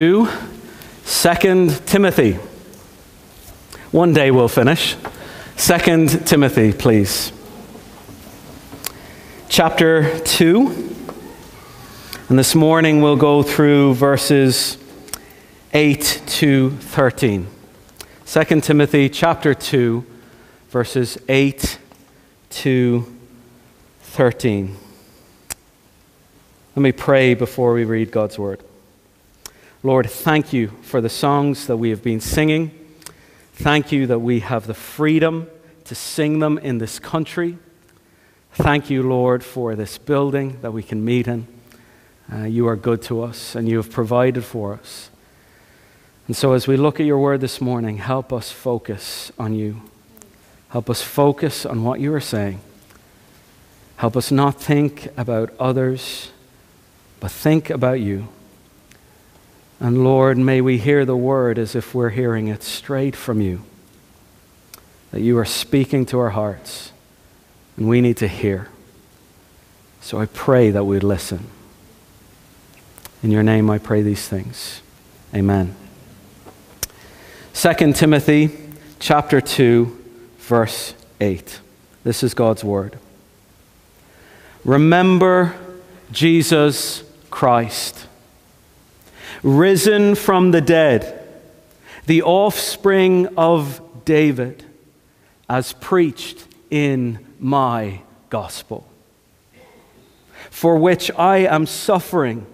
to 2 Timothy. One day we'll finish. 2 Timothy, please. Chapter 2. And this morning we'll go through verses 8 to 13. 2 Timothy chapter 2, verses 8 to 13. Let me pray before we read God's word. Lord, thank you for the songs that we have been singing. Thank you that we have the freedom to sing them in this country. Thank you, Lord, for this building that we can meet in. Uh, you are good to us and you have provided for us. And so, as we look at your word this morning, help us focus on you. Help us focus on what you are saying. Help us not think about others, but think about you. And Lord, may we hear the word as if we're hearing it straight from you. That you are speaking to our hearts, and we need to hear. So I pray that we listen. In your name I pray these things. Amen. 2 Timothy chapter 2 verse 8. This is God's word. Remember Jesus Christ risen from the dead, the offspring of David, as preached in my gospel, for which I am suffering,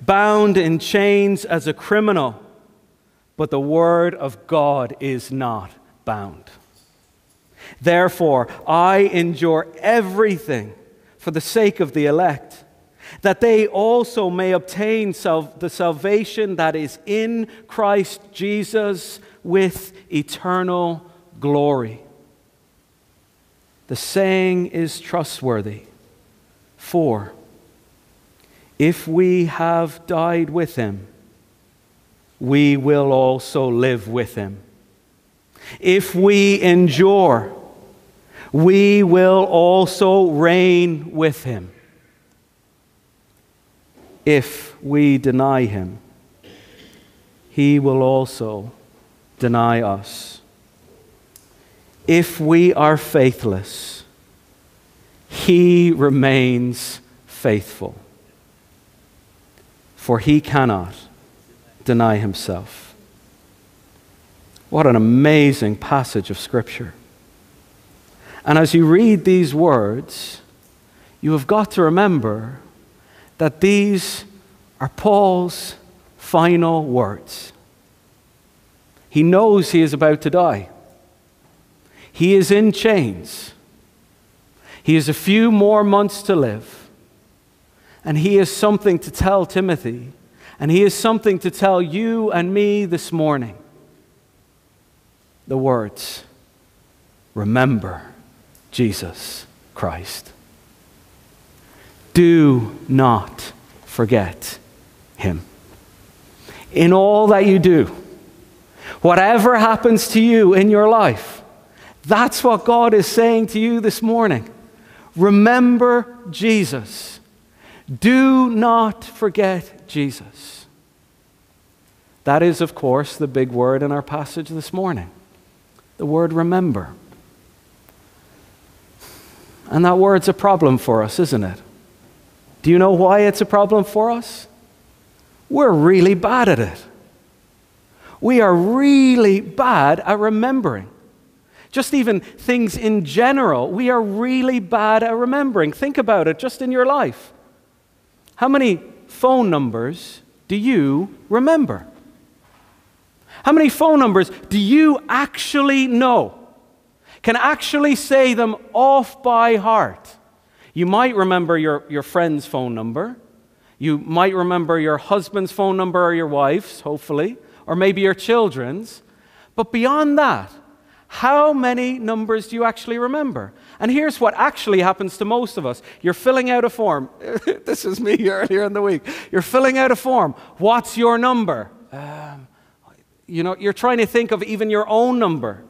bound in chains as a criminal, but the word of God is not bound. Therefore, I endure everything for the sake of the elect that they also may obtain the salvation that is in Christ Jesus with eternal glory. The saying is trustworthy. For if we have died with him, we will also live with him. If we endure, we will also reign with him if we deny him, he will also deny us. If we are faithless, he remains faithful, for he cannot deny himself. What an amazing passage of Scripture. And as you read these words, you have got to remember that these are Paul's final words. He knows he is about to die. He is in chains. He has a few more months to live. And he has something to tell Timothy. And he has something to tell you and me this morning. The words Remember Jesus Christ. Do not forget him. In all that you do, whatever happens to you in your life, that's what God is saying to you this morning. Remember Jesus. Do not forget Jesus. That is, of course, the big word in our passage this morning the word remember. And that word's a problem for us, isn't it? Do you know why it's a problem for us? We're really bad at it. We are really bad at remembering. Just even things in general, we are really bad at remembering. Think about it just in your life. How many phone numbers do you remember? How many phone numbers do you actually know? Can actually say them off by heart? You might remember your, your friend's phone number. You might remember your husband's phone number or your wife's, hopefully, or maybe your children's. But beyond that, how many numbers do you actually remember? And here's what actually happens to most of us you're filling out a form. this is me earlier in the week. You're filling out a form. What's your number? Um, you know, you're trying to think of even your own number.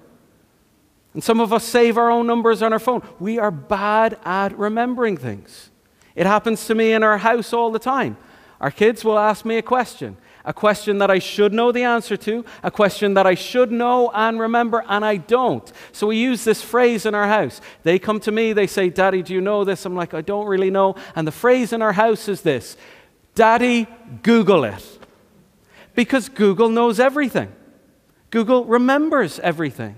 And some of us save our own numbers on our phone. We are bad at remembering things. It happens to me in our house all the time. Our kids will ask me a question, a question that I should know the answer to, a question that I should know and remember, and I don't. So we use this phrase in our house. They come to me, they say, Daddy, do you know this? I'm like, I don't really know. And the phrase in our house is this Daddy, Google it. Because Google knows everything, Google remembers everything.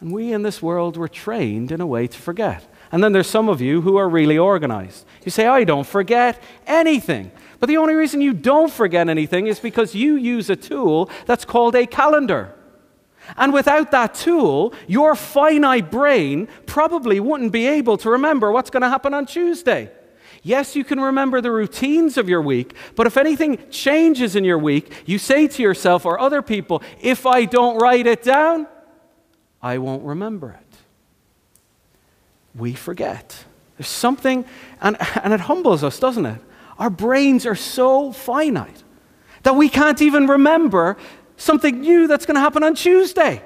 And we in this world were trained in a way to forget. And then there's some of you who are really organized. You say, I don't forget anything. But the only reason you don't forget anything is because you use a tool that's called a calendar. And without that tool, your finite brain probably wouldn't be able to remember what's going to happen on Tuesday. Yes, you can remember the routines of your week, but if anything changes in your week, you say to yourself or other people, if I don't write it down, I won't remember it. We forget. There's something, and, and it humbles us, doesn't it? Our brains are so finite that we can't even remember something new that's going to happen on Tuesday.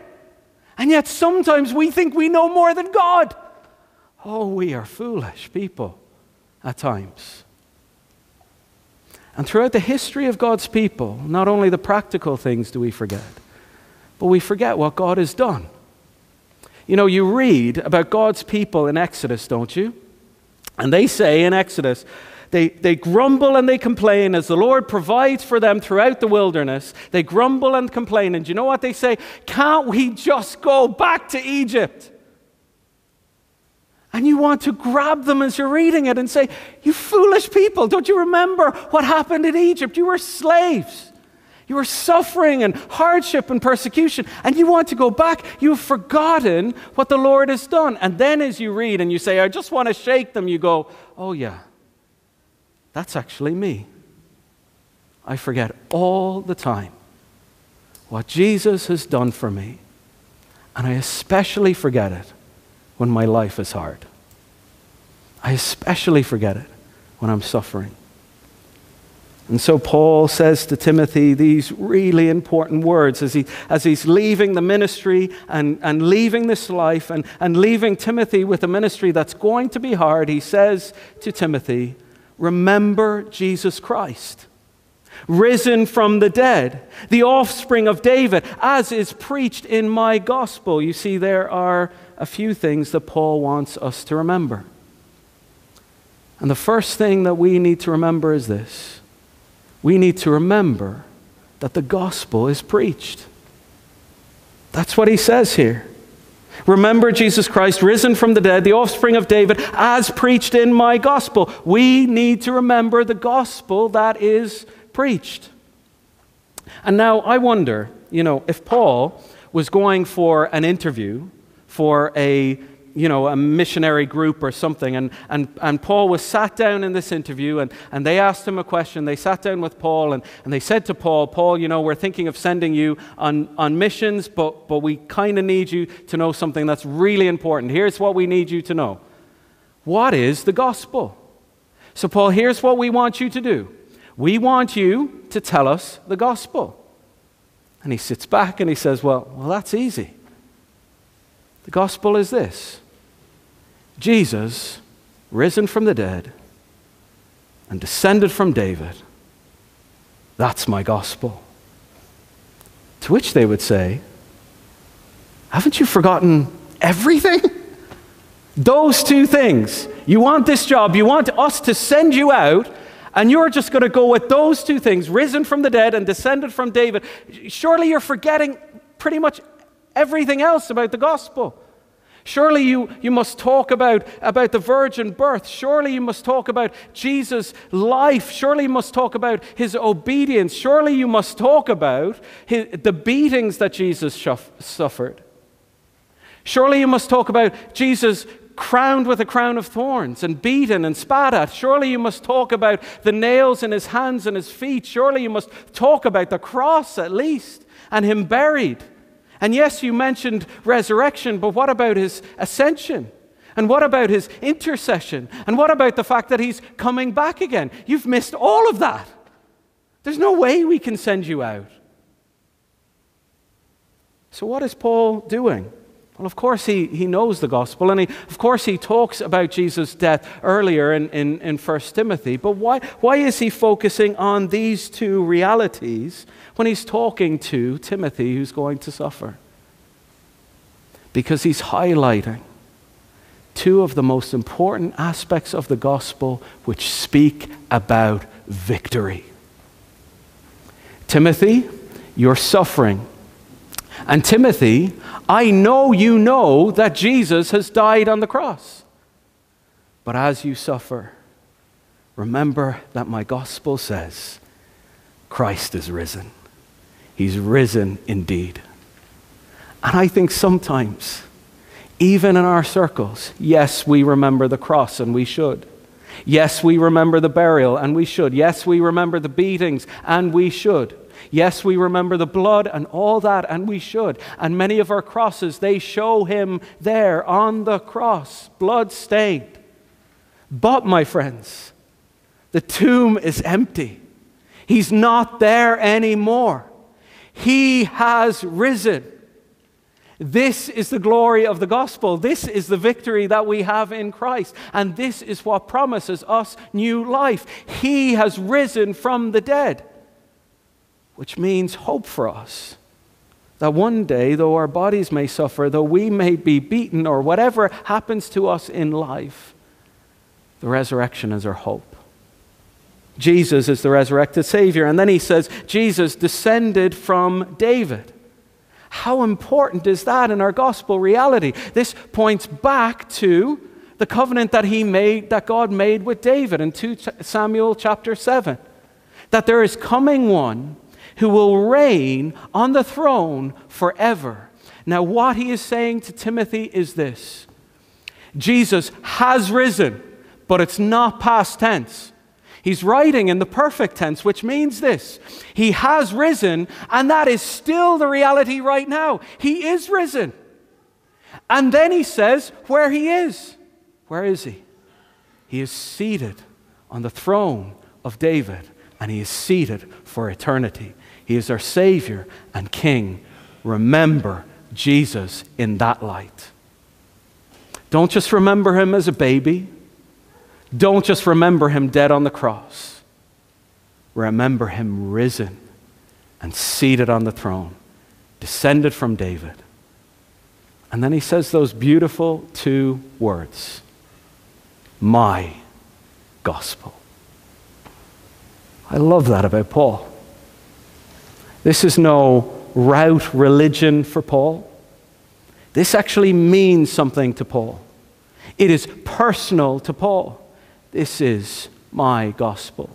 And yet sometimes we think we know more than God. Oh, we are foolish people at times. And throughout the history of God's people, not only the practical things do we forget, but we forget what God has done. You know, you read about God's people in Exodus, don't you? And they say in Exodus, they, they grumble and they complain as the Lord provides for them throughout the wilderness. They grumble and complain. And you know what they say? Can't we just go back to Egypt? And you want to grab them as you're reading it and say, You foolish people, don't you remember what happened in Egypt? You were slaves. You were suffering and hardship and persecution, and you want to go back. You've forgotten what the Lord has done. And then, as you read and you say, I just want to shake them, you go, Oh, yeah, that's actually me. I forget all the time what Jesus has done for me, and I especially forget it when my life is hard. I especially forget it when I'm suffering. And so Paul says to Timothy these really important words as, he, as he's leaving the ministry and, and leaving this life and, and leaving Timothy with a ministry that's going to be hard. He says to Timothy, Remember Jesus Christ, risen from the dead, the offspring of David, as is preached in my gospel. You see, there are a few things that Paul wants us to remember. And the first thing that we need to remember is this we need to remember that the gospel is preached. That's what he says here. Remember Jesus Christ, risen from the dead, the offspring of David, as preached in my gospel. We need to remember the gospel that is preached. And now I wonder, you know, if Paul was going for an interview for a you know, a missionary group or something. And, and, and Paul was sat down in this interview and, and they asked him a question. They sat down with Paul and, and they said to Paul, Paul, you know, we're thinking of sending you on, on missions, but, but we kind of need you to know something that's really important. Here's what we need you to know What is the gospel? So, Paul, here's what we want you to do we want you to tell us the gospel. And he sits back and he says, Well, well that's easy. The gospel is this Jesus, risen from the dead and descended from David. That's my gospel. To which they would say, Haven't you forgotten everything? Those two things. You want this job, you want us to send you out, and you're just going to go with those two things risen from the dead and descended from David. Surely you're forgetting pretty much everything else about the gospel. Surely you, you must talk about, about the virgin birth. Surely you must talk about Jesus' life. Surely you must talk about his obedience. Surely you must talk about his, the beatings that Jesus suffered. Surely you must talk about Jesus crowned with a crown of thorns and beaten and spat at. Surely you must talk about the nails in his hands and his feet. Surely you must talk about the cross at least and him buried. And yes, you mentioned resurrection, but what about his ascension? And what about his intercession? And what about the fact that he's coming back again? You've missed all of that. There's no way we can send you out. So, what is Paul doing? Well, of course, he, he knows the gospel, and he, of course, he talks about Jesus' death earlier in, in, in 1 Timothy. But why, why is he focusing on these two realities when he's talking to Timothy, who's going to suffer? Because he's highlighting two of the most important aspects of the gospel which speak about victory. Timothy, you're suffering. And Timothy, I know you know that Jesus has died on the cross. But as you suffer, remember that my gospel says Christ is risen. He's risen indeed. And I think sometimes, even in our circles, yes, we remember the cross and we should. Yes, we remember the burial and we should. Yes, we remember the beatings and we should. Yes, we remember the blood and all that, and we should. And many of our crosses, they show him there on the cross, blood stained. But, my friends, the tomb is empty. He's not there anymore. He has risen. This is the glory of the gospel. This is the victory that we have in Christ. And this is what promises us new life. He has risen from the dead which means hope for us. That one day, though our bodies may suffer, though we may be beaten, or whatever happens to us in life, the resurrection is our hope. Jesus is the resurrected Savior. And then he says, Jesus descended from David. How important is that in our gospel reality? This points back to the covenant that he made, that God made with David in 2 Samuel chapter 7. That there is coming one who will reign on the throne forever. Now, what he is saying to Timothy is this Jesus has risen, but it's not past tense. He's writing in the perfect tense, which means this He has risen, and that is still the reality right now. He is risen. And then he says where he is. Where is he? He is seated on the throne of David, and he is seated for eternity. He is our Savior and King. Remember Jesus in that light. Don't just remember him as a baby. Don't just remember him dead on the cross. Remember him risen and seated on the throne, descended from David. And then he says those beautiful two words My gospel. I love that about Paul. This is no route religion for Paul. This actually means something to Paul. It is personal to Paul. This is my gospel.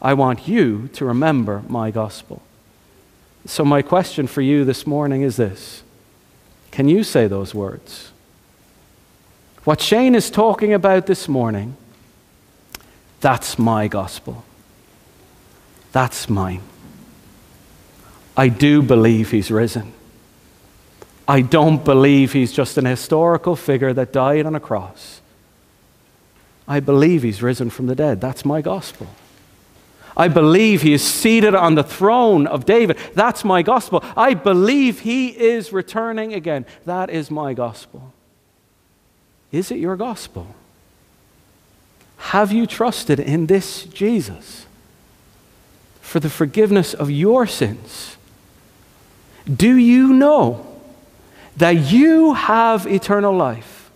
I want you to remember my gospel. So, my question for you this morning is this Can you say those words? What Shane is talking about this morning, that's my gospel. That's mine. I do believe he's risen. I don't believe he's just an historical figure that died on a cross. I believe he's risen from the dead. That's my gospel. I believe he is seated on the throne of David. That's my gospel. I believe he is returning again. That is my gospel. Is it your gospel? Have you trusted in this Jesus for the forgiveness of your sins? Do you know that you have eternal life?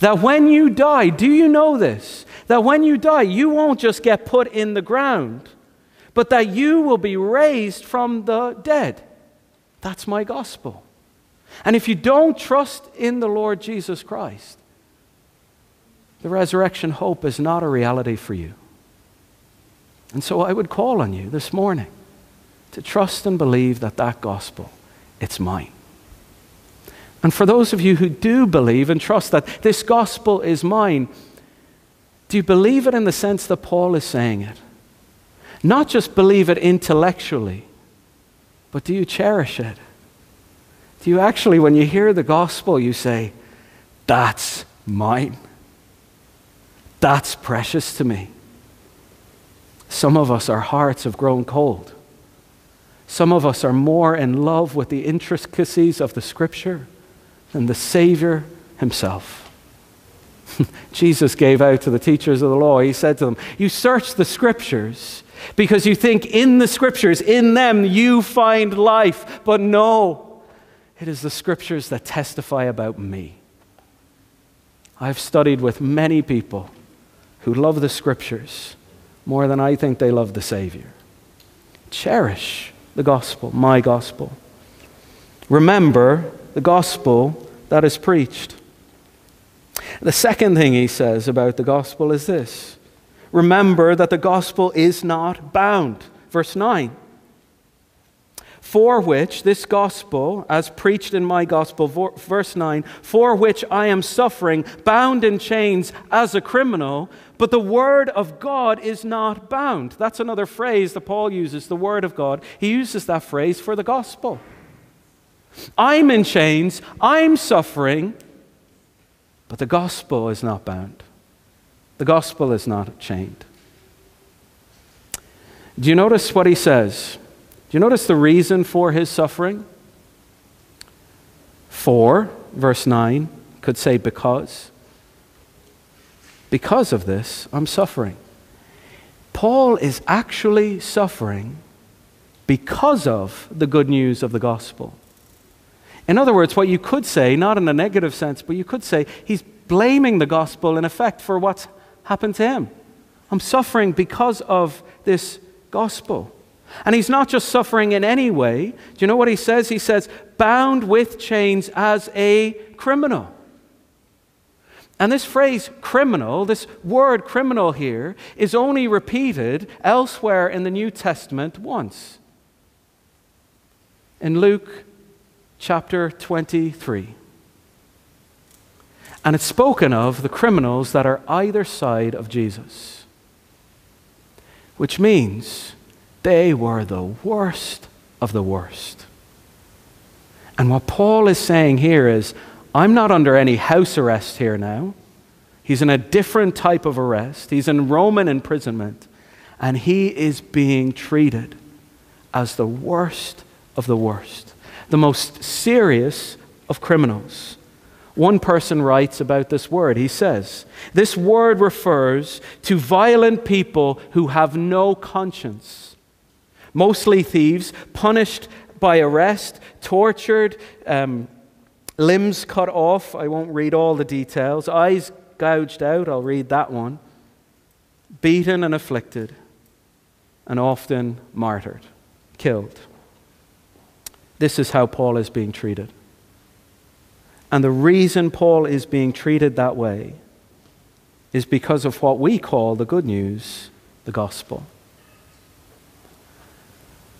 That when you die, do you know this? That when you die, you won't just get put in the ground, but that you will be raised from the dead. That's my gospel. And if you don't trust in the Lord Jesus Christ, the resurrection hope is not a reality for you. And so I would call on you this morning to trust and believe that that gospel, it's mine. And for those of you who do believe and trust that this gospel is mine, do you believe it in the sense that Paul is saying it? Not just believe it intellectually, but do you cherish it? Do you actually, when you hear the gospel, you say, That's mine? That's precious to me. Some of us, our hearts have grown cold. Some of us are more in love with the intricacies of the scripture than the Savior himself. Jesus gave out to the teachers of the law, he said to them, You search the scriptures because you think in the scriptures, in them, you find life. But no, it is the scriptures that testify about me. I've studied with many people who love the scriptures more than I think they love the Savior. Cherish the gospel, my gospel. Remember the gospel that is preached. The second thing he says about the gospel is this remember that the gospel is not bound. Verse 9. For which this gospel, as preached in my gospel, verse 9, for which I am suffering, bound in chains as a criminal, but the word of God is not bound. That's another phrase that Paul uses, the word of God. He uses that phrase for the gospel. I'm in chains, I'm suffering, but the gospel is not bound. The gospel is not chained. Do you notice what he says? Do you notice the reason for his suffering? For, verse 9, could say because. Because of this, I'm suffering. Paul is actually suffering because of the good news of the gospel. In other words, what you could say, not in a negative sense, but you could say he's blaming the gospel in effect for what's happened to him. I'm suffering because of this gospel. And he's not just suffering in any way. Do you know what he says? He says, bound with chains as a criminal. And this phrase criminal, this word criminal here, is only repeated elsewhere in the New Testament once. In Luke chapter 23. And it's spoken of the criminals that are either side of Jesus, which means they were the worst of the worst. And what Paul is saying here is I'm not under any house arrest here now. He's in a different type of arrest, he's in Roman imprisonment, and he is being treated as the worst of the worst the most serious of criminals. One person writes about this word. He says, This word refers to violent people who have no conscience, mostly thieves, punished by arrest, tortured, um, limbs cut off. I won't read all the details. Eyes gouged out. I'll read that one. Beaten and afflicted, and often martyred, killed. This is how Paul is being treated. And the reason Paul is being treated that way is because of what we call the good news, the gospel.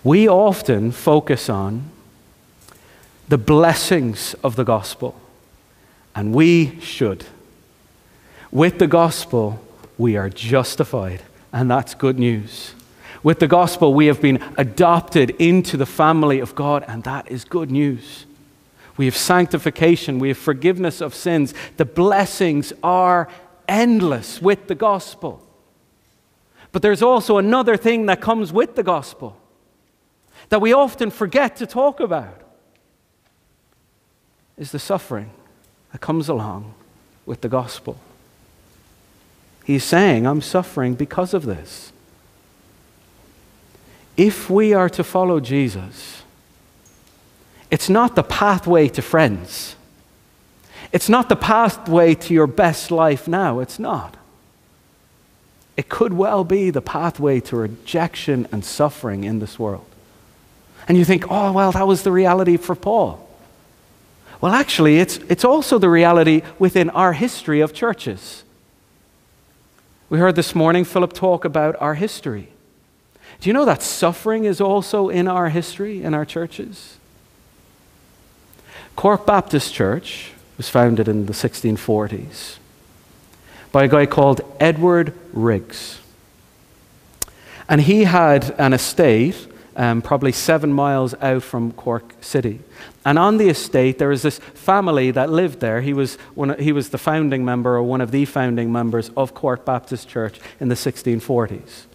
We often focus on the blessings of the gospel, and we should. With the gospel, we are justified, and that's good news. With the gospel, we have been adopted into the family of God, and that is good news. We have sanctification, we have forgiveness of sins. The blessings are endless with the gospel. But there's also another thing that comes with the gospel that we often forget to talk about is the suffering that comes along with the gospel. He's saying, I'm suffering because of this. If we are to follow Jesus, it's not the pathway to friends. It's not the pathway to your best life now. It's not. It could well be the pathway to rejection and suffering in this world. And you think, oh, well, that was the reality for Paul. Well, actually, it's, it's also the reality within our history of churches. We heard this morning Philip talk about our history. Do you know that suffering is also in our history, in our churches? Cork Baptist Church was founded in the 1640s by a guy called Edward Riggs. And he had an estate um, probably seven miles out from Cork City. And on the estate, there was this family that lived there. He was, one, he was the founding member or one of the founding members of Cork Baptist Church in the 1640s.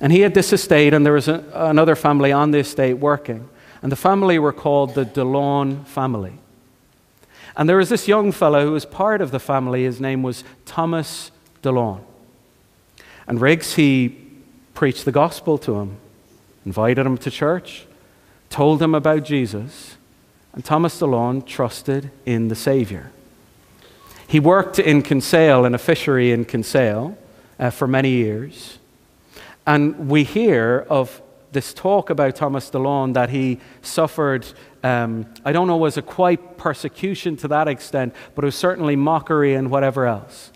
And he had this estate, and there was a, another family on the estate working. And the family were called the Delaune family. And there was this young fellow who was part of the family. His name was Thomas Delaune. And Riggs, he preached the gospel to him, invited him to church, told him about Jesus, and Thomas Delaune trusted in the Savior. He worked in Kinsale, in a fishery in Kinsale, uh, for many years. And we hear of this talk about Thomas Delaune that he suffered, um, I don't know, was it quite persecution to that extent, but it was certainly mockery and whatever else,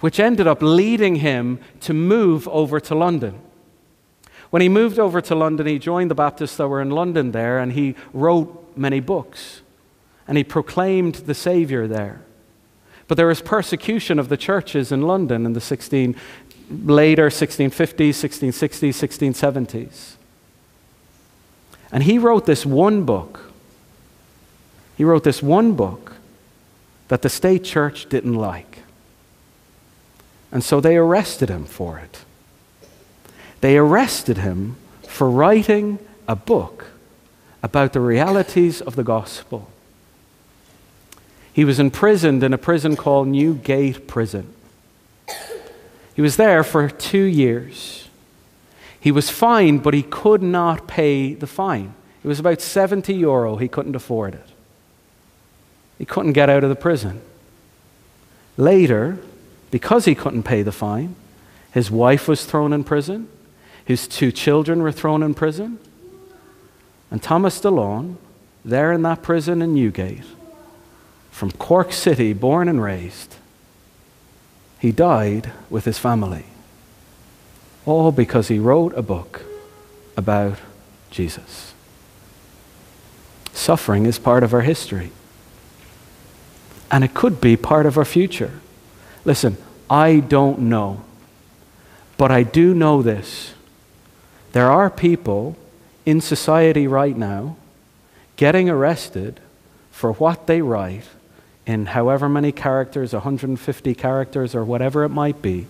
which ended up leading him to move over to London. When he moved over to London, he joined the Baptists that were in London there, and he wrote many books. And he proclaimed the Savior there. But there was persecution of the churches in London in the 16, later 1650s, 1660s, 1670s. And he wrote this one book. He wrote this one book that the state church didn't like. And so they arrested him for it. They arrested him for writing a book about the realities of the gospel. He was imprisoned in a prison called Newgate Prison. He was there for two years. He was fined, but he could not pay the fine. It was about 70 euro. He couldn't afford it. He couldn't get out of the prison. Later, because he couldn't pay the fine, his wife was thrown in prison. His two children were thrown in prison. And Thomas Delaune, there in that prison in Newgate, from Cork City, born and raised, he died with his family. All because he wrote a book about Jesus. Suffering is part of our history. And it could be part of our future. Listen, I don't know. But I do know this there are people in society right now getting arrested for what they write in however many characters, 150 characters, or whatever it might be,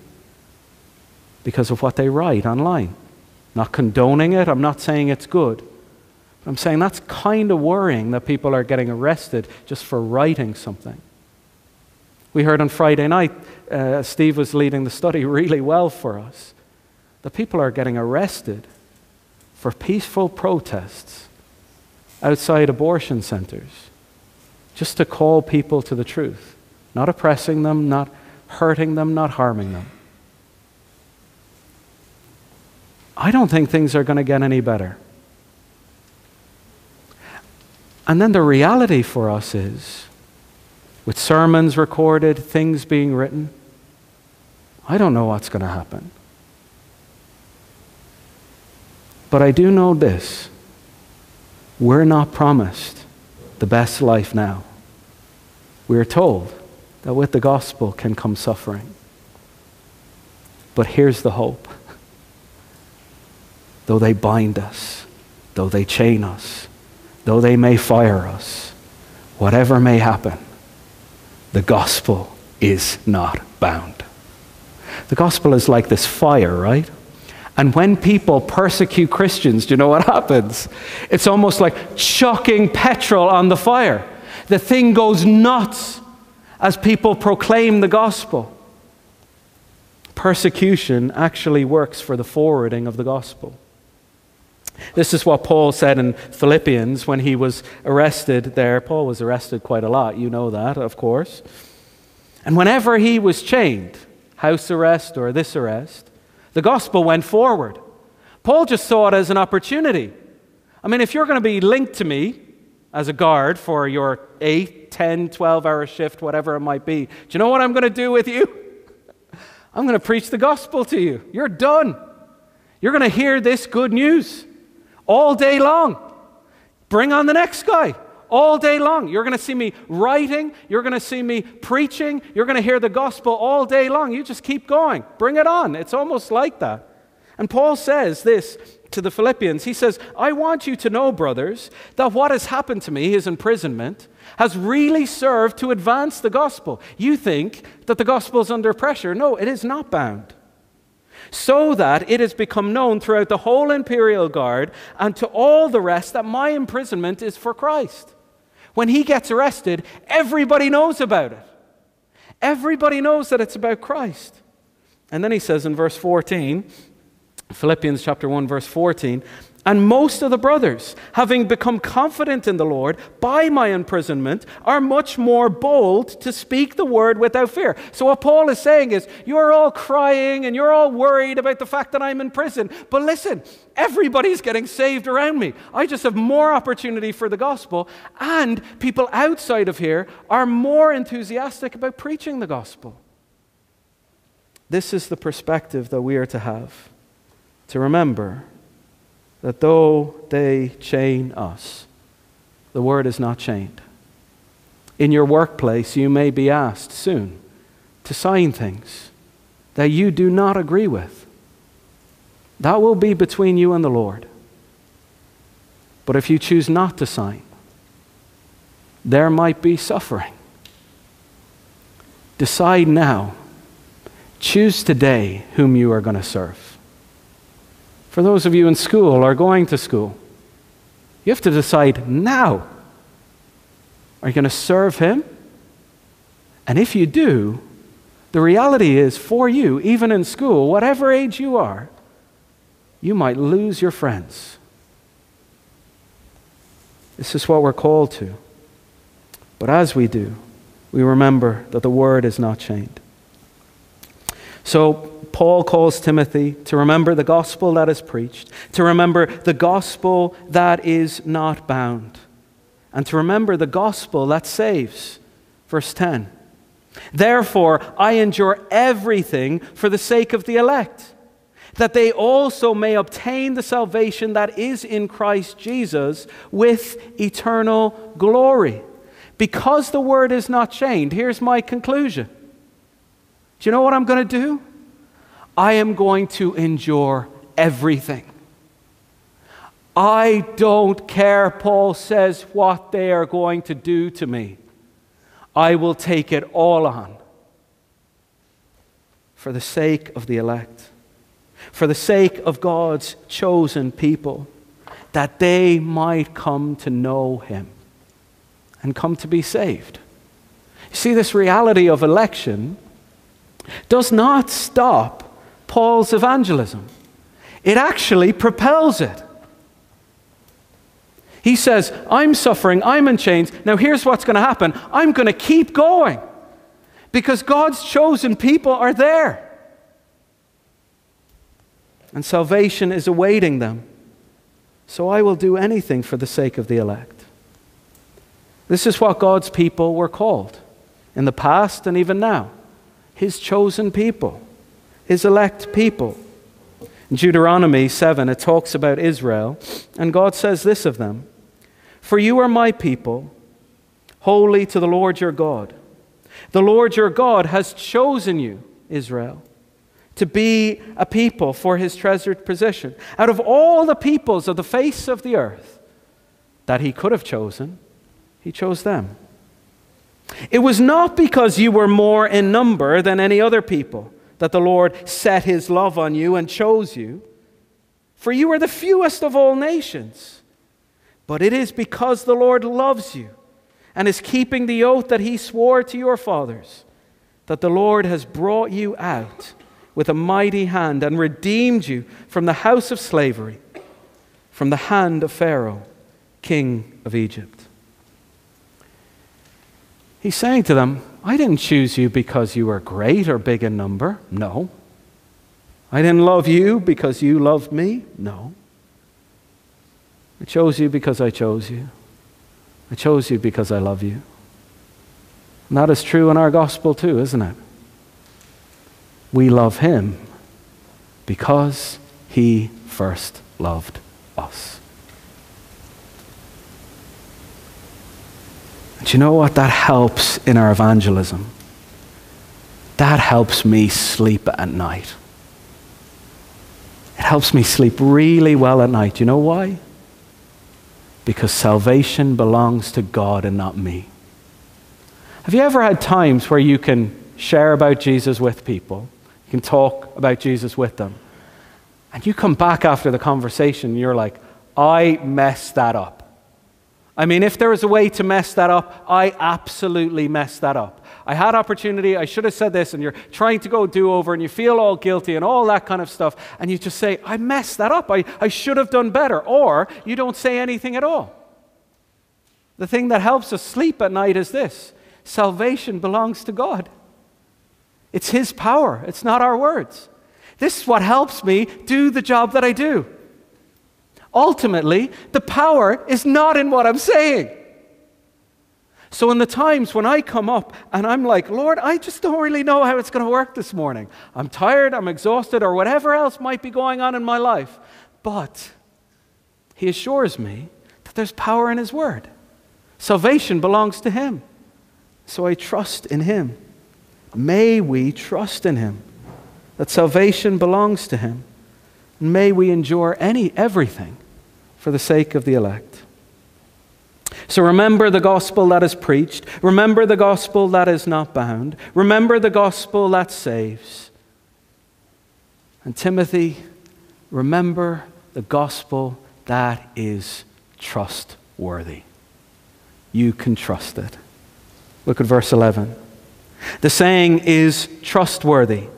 because of what they write online. Not condoning it, I'm not saying it's good. I'm saying that's kind of worrying that people are getting arrested just for writing something. We heard on Friday night, uh, Steve was leading the study really well for us the people are getting arrested for peaceful protests outside abortion centers just to call people to the truth, not oppressing them, not hurting them, not harming them. I don't think things are going to get any better. And then the reality for us is, with sermons recorded, things being written, I don't know what's going to happen. But I do know this we're not promised the best life now. We are told that with the gospel can come suffering. But here's the hope. Though they bind us, though they chain us, though they may fire us, whatever may happen, the gospel is not bound. The gospel is like this fire, right? And when people persecute Christians, do you know what happens? It's almost like chucking petrol on the fire. The thing goes nuts as people proclaim the gospel. Persecution actually works for the forwarding of the gospel. This is what Paul said in Philippians when he was arrested there. Paul was arrested quite a lot, you know that, of course. And whenever he was chained, house arrest or this arrest, the gospel went forward. Paul just saw it as an opportunity. I mean, if you're going to be linked to me as a guard for your 8, 10, 12 hour shift, whatever it might be, do you know what I'm going to do with you? I'm going to preach the gospel to you. You're done. You're going to hear this good news all day long. Bring on the next guy all day long. You're going to see me writing. You're going to see me preaching. You're going to hear the gospel all day long. You just keep going. Bring it on. It's almost like that. And Paul says this to the Philippians. He says, I want you to know, brothers, that what has happened to me, his imprisonment, has really served to advance the gospel. You think that the gospel is under pressure. No, it is not bound so that it has become known throughout the whole imperial guard and to all the rest that my imprisonment is for Christ. When he gets arrested, everybody knows about it. Everybody knows that it's about Christ. And then he says in verse 14, Philippians chapter 1 verse 14, and most of the brothers, having become confident in the Lord by my imprisonment, are much more bold to speak the word without fear. So, what Paul is saying is, you're all crying and you're all worried about the fact that I'm in prison. But listen, everybody's getting saved around me. I just have more opportunity for the gospel, and people outside of here are more enthusiastic about preaching the gospel. This is the perspective that we are to have, to remember that though they chain us, the word is not chained. In your workplace, you may be asked soon to sign things that you do not agree with. That will be between you and the Lord. But if you choose not to sign, there might be suffering. Decide now. Choose today whom you are going to serve. For those of you in school or going to school, you have to decide now are you going to serve Him? And if you do, the reality is for you, even in school, whatever age you are, you might lose your friends. This is what we're called to. But as we do, we remember that the word is not chained. So, Paul calls Timothy to remember the gospel that is preached, to remember the gospel that is not bound, and to remember the gospel that saves. Verse 10 Therefore, I endure everything for the sake of the elect, that they also may obtain the salvation that is in Christ Jesus with eternal glory. Because the word is not chained, here's my conclusion. Do you know what I'm going to do? I am going to endure everything. I don't care, Paul says, what they are going to do to me. I will take it all on for the sake of the elect, for the sake of God's chosen people, that they might come to know Him and come to be saved. You see, this reality of election does not stop Paul's evangelism. It actually propels it. He says, I'm suffering, I'm in chains. Now, here's what's going to happen I'm going to keep going because God's chosen people are there. And salvation is awaiting them. So I will do anything for the sake of the elect. This is what God's people were called in the past and even now His chosen people his elect people. In Deuteronomy 7, it talks about Israel, and God says this of them For you are my people, holy to the Lord your God. The Lord your God has chosen you, Israel, to be a people for his treasured possession. Out of all the peoples of the face of the earth that he could have chosen, he chose them. It was not because you were more in number than any other people that the Lord set his love on you and chose you. For you are the fewest of all nations. But it is because the Lord loves you and is keeping the oath that he swore to your fathers that the Lord has brought you out with a mighty hand and redeemed you from the house of slavery, from the hand of Pharaoh, king of Egypt. He's saying to them, I didn't choose you because you were great or big in number. No. I didn't love you because you loved me. No. I chose you because I chose you. I chose you because I love you. And that is true in our gospel too, isn't it? We love him because he first loved us. Do you know what? That helps in our evangelism. That helps me sleep at night. It helps me sleep really well at night. You know why? Because salvation belongs to God and not me. Have you ever had times where you can share about Jesus with people? You can talk about Jesus with them. And you come back after the conversation and you're like, I messed that up. I mean, if there was a way to mess that up, I absolutely messed that up. I had opportunity, I should have said this, and you're trying to go do over and you feel all guilty and all that kind of stuff, and you just say, I messed that up. I, I should have done better. Or you don't say anything at all. The thing that helps us sleep at night is this salvation belongs to God. It's His power, it's not our words. This is what helps me do the job that I do. Ultimately, the power is not in what I'm saying. So, in the times when I come up and I'm like, Lord, I just don't really know how it's going to work this morning. I'm tired, I'm exhausted, or whatever else might be going on in my life. But He assures me that there's power in His Word. Salvation belongs to Him. So I trust in Him. May we trust in Him, that salvation belongs to Him. May we endure any, everything for the sake of the elect. So remember the gospel that is preached. Remember the gospel that is not bound. Remember the gospel that saves. And Timothy, remember the gospel that is trustworthy. You can trust it. Look at verse 11. The saying is trustworthy.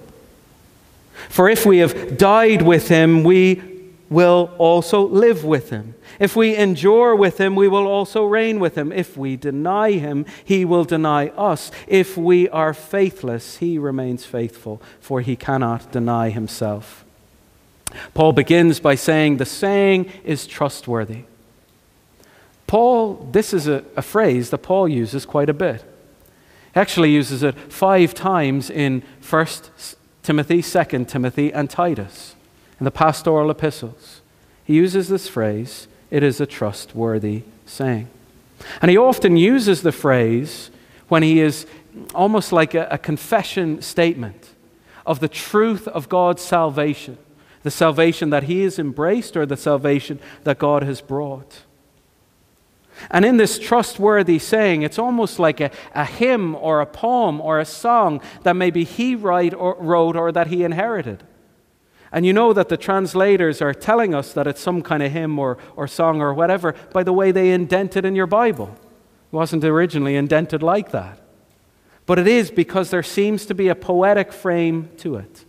For if we have died with him, we will also live with him. If we endure with him, we will also reign with him. If we deny him, he will deny us. If we are faithless, he remains faithful, for he cannot deny himself. Paul begins by saying the saying is trustworthy. Paul, this is a, a phrase that Paul uses quite a bit. He actually uses it five times in 1 Timothy, 2 Timothy, and Titus in the pastoral epistles. He uses this phrase, it is a trustworthy saying. And he often uses the phrase when he is almost like a, a confession statement of the truth of God's salvation, the salvation that he has embraced or the salvation that God has brought. And in this trustworthy saying, it's almost like a, a hymn or a poem or a song that maybe he write or, wrote or that he inherited. And you know that the translators are telling us that it's some kind of hymn or, or song or whatever by the way they indent it in your Bible. It wasn't originally indented like that. But it is because there seems to be a poetic frame to it.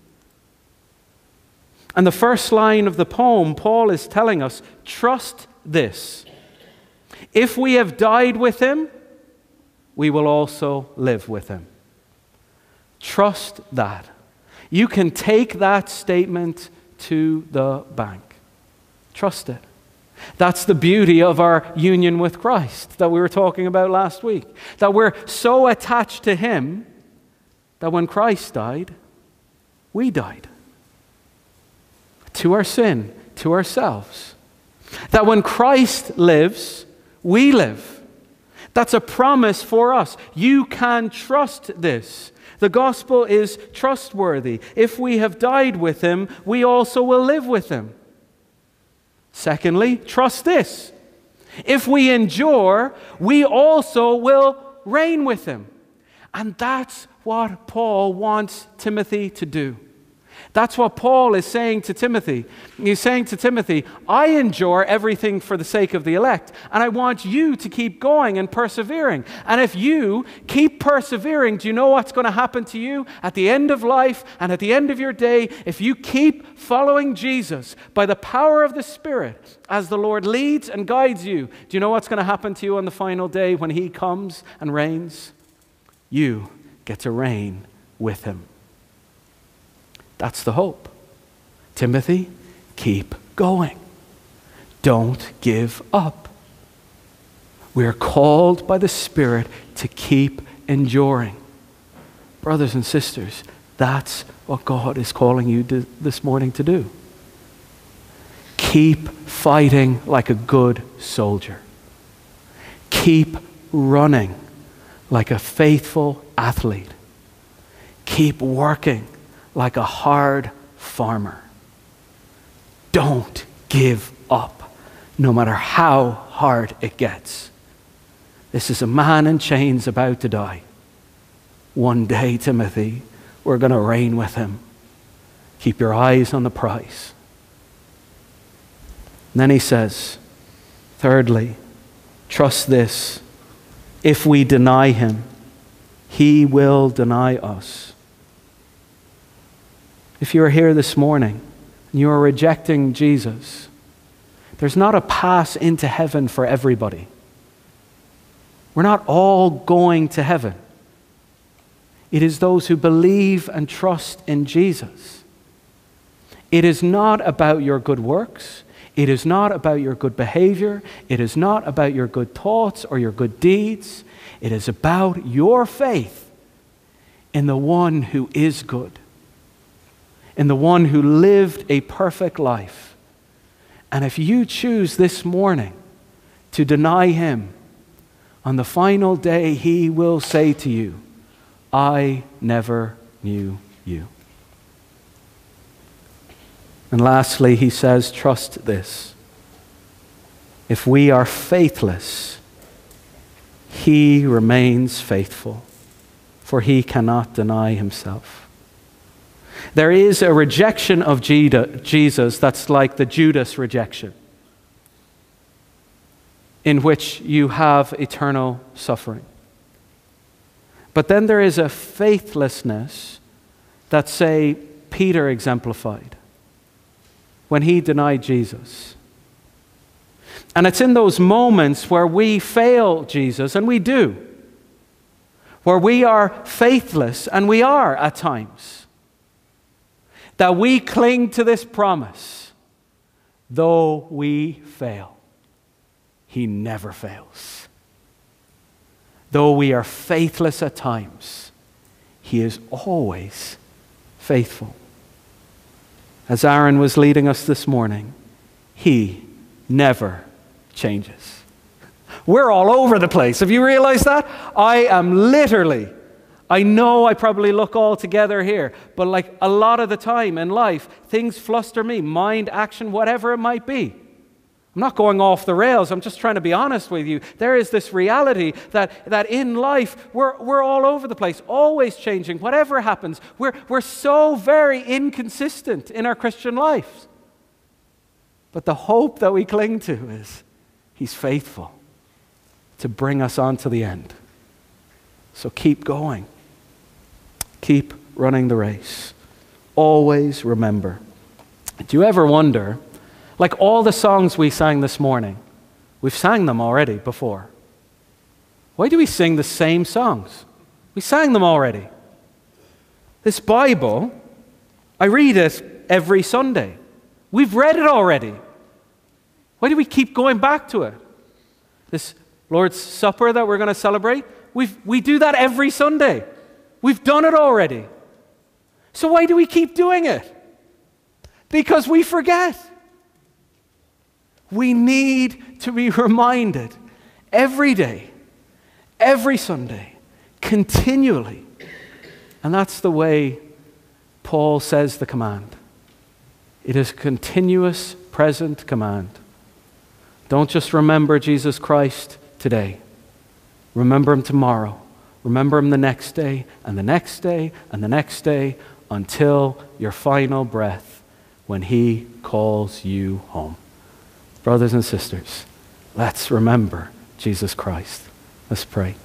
And the first line of the poem, Paul is telling us trust this. If we have died with him, we will also live with him. Trust that. You can take that statement to the bank. Trust it. That's the beauty of our union with Christ that we were talking about last week. That we're so attached to Him that when Christ died, we died. To our sin, to ourselves. That when Christ lives, we live. That's a promise for us. You can trust this. The gospel is trustworthy. If we have died with him, we also will live with him. Secondly, trust this. If we endure, we also will reign with him. And that's what Paul wants Timothy to do. That's what Paul is saying to Timothy. He's saying to Timothy, I endure everything for the sake of the elect, and I want you to keep going and persevering. And if you keep persevering, do you know what's going to happen to you at the end of life and at the end of your day? If you keep following Jesus by the power of the Spirit as the Lord leads and guides you, do you know what's going to happen to you on the final day when He comes and reigns? You get to reign with Him. That's the hope. Timothy, keep going. Don't give up. We are called by the Spirit to keep enduring. Brothers and sisters, that's what God is calling you to, this morning to do. Keep fighting like a good soldier. Keep running like a faithful athlete. Keep working like a hard farmer. Don't give up, no matter how hard it gets. This is a man in chains about to die. One day, Timothy, we're going to reign with him. Keep your eyes on the prize. And then he says, thirdly, Trust this if we deny him, he will deny us. If you are here this morning and you are rejecting Jesus, there's not a pass into heaven for everybody. We're not all going to heaven. It is those who believe and trust in Jesus. It is not about your good works. It is not about your good behavior. It is not about your good thoughts or your good deeds. It is about your faith in the one who is good, in the one who lived a perfect life. And if you choose this morning to deny him, on the final day he will say to you, I never knew you. And lastly, he says, Trust this. If we are faithless, he remains faithful, for he cannot deny himself. There is a rejection of Jesus that's like the Judas rejection, in which you have eternal suffering. But then there is a faithlessness that, say, Peter exemplified when he denied Jesus. And it's in those moments where we fail Jesus, and we do, where we are faithless, and we are at times, that we cling to this promise. Though we fail, he never fails. Though we are faithless at times, he is always faithful as Aaron was leading us this morning, He never changes. We're all over the place. Have you realized that? I am literally, I know I probably look all together here, but like a lot of the time in life, things fluster me, mind, action, whatever it might be. I'm not going off the rails. I'm just trying to be honest with you. There is this reality that, that in life, we're, we're all over the place, always changing, whatever happens. We're, we're so very inconsistent in our Christian life. But the hope that we cling to is He's faithful to bring us on to the end. So keep going, keep running the race. Always remember. Do you ever wonder? Like all the songs we sang this morning, we've sang them already before. Why do we sing the same songs? We sang them already. This Bible, I read it every Sunday. We've read it already. Why do we keep going back to it? This Lord's Supper that we're going to celebrate, we we do that every Sunday. We've done it already. So why do we keep doing it? Because we forget. We need to be reminded every day, every Sunday, continually. And that's the way Paul says the command. It is a continuous present command. Don't just remember Jesus Christ today. Remember him tomorrow. Remember him the next day, and the next day, and the next day, until your final breath when he calls you home. Brothers and sisters, let's remember Jesus Christ. Let's pray.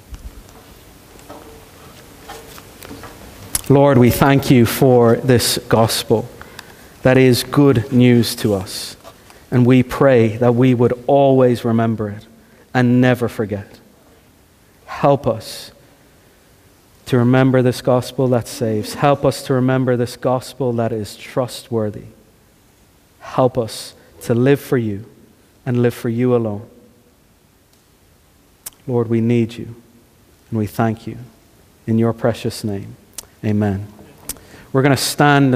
Lord, we thank you for this gospel that is good news to us. And we pray that we would always remember it and never forget. Help us to remember this gospel that saves. Help us to remember this gospel that is trustworthy. Help us to live for you and live for you alone. Lord, we need you and we thank you. In your precious name, amen. We're going to stand and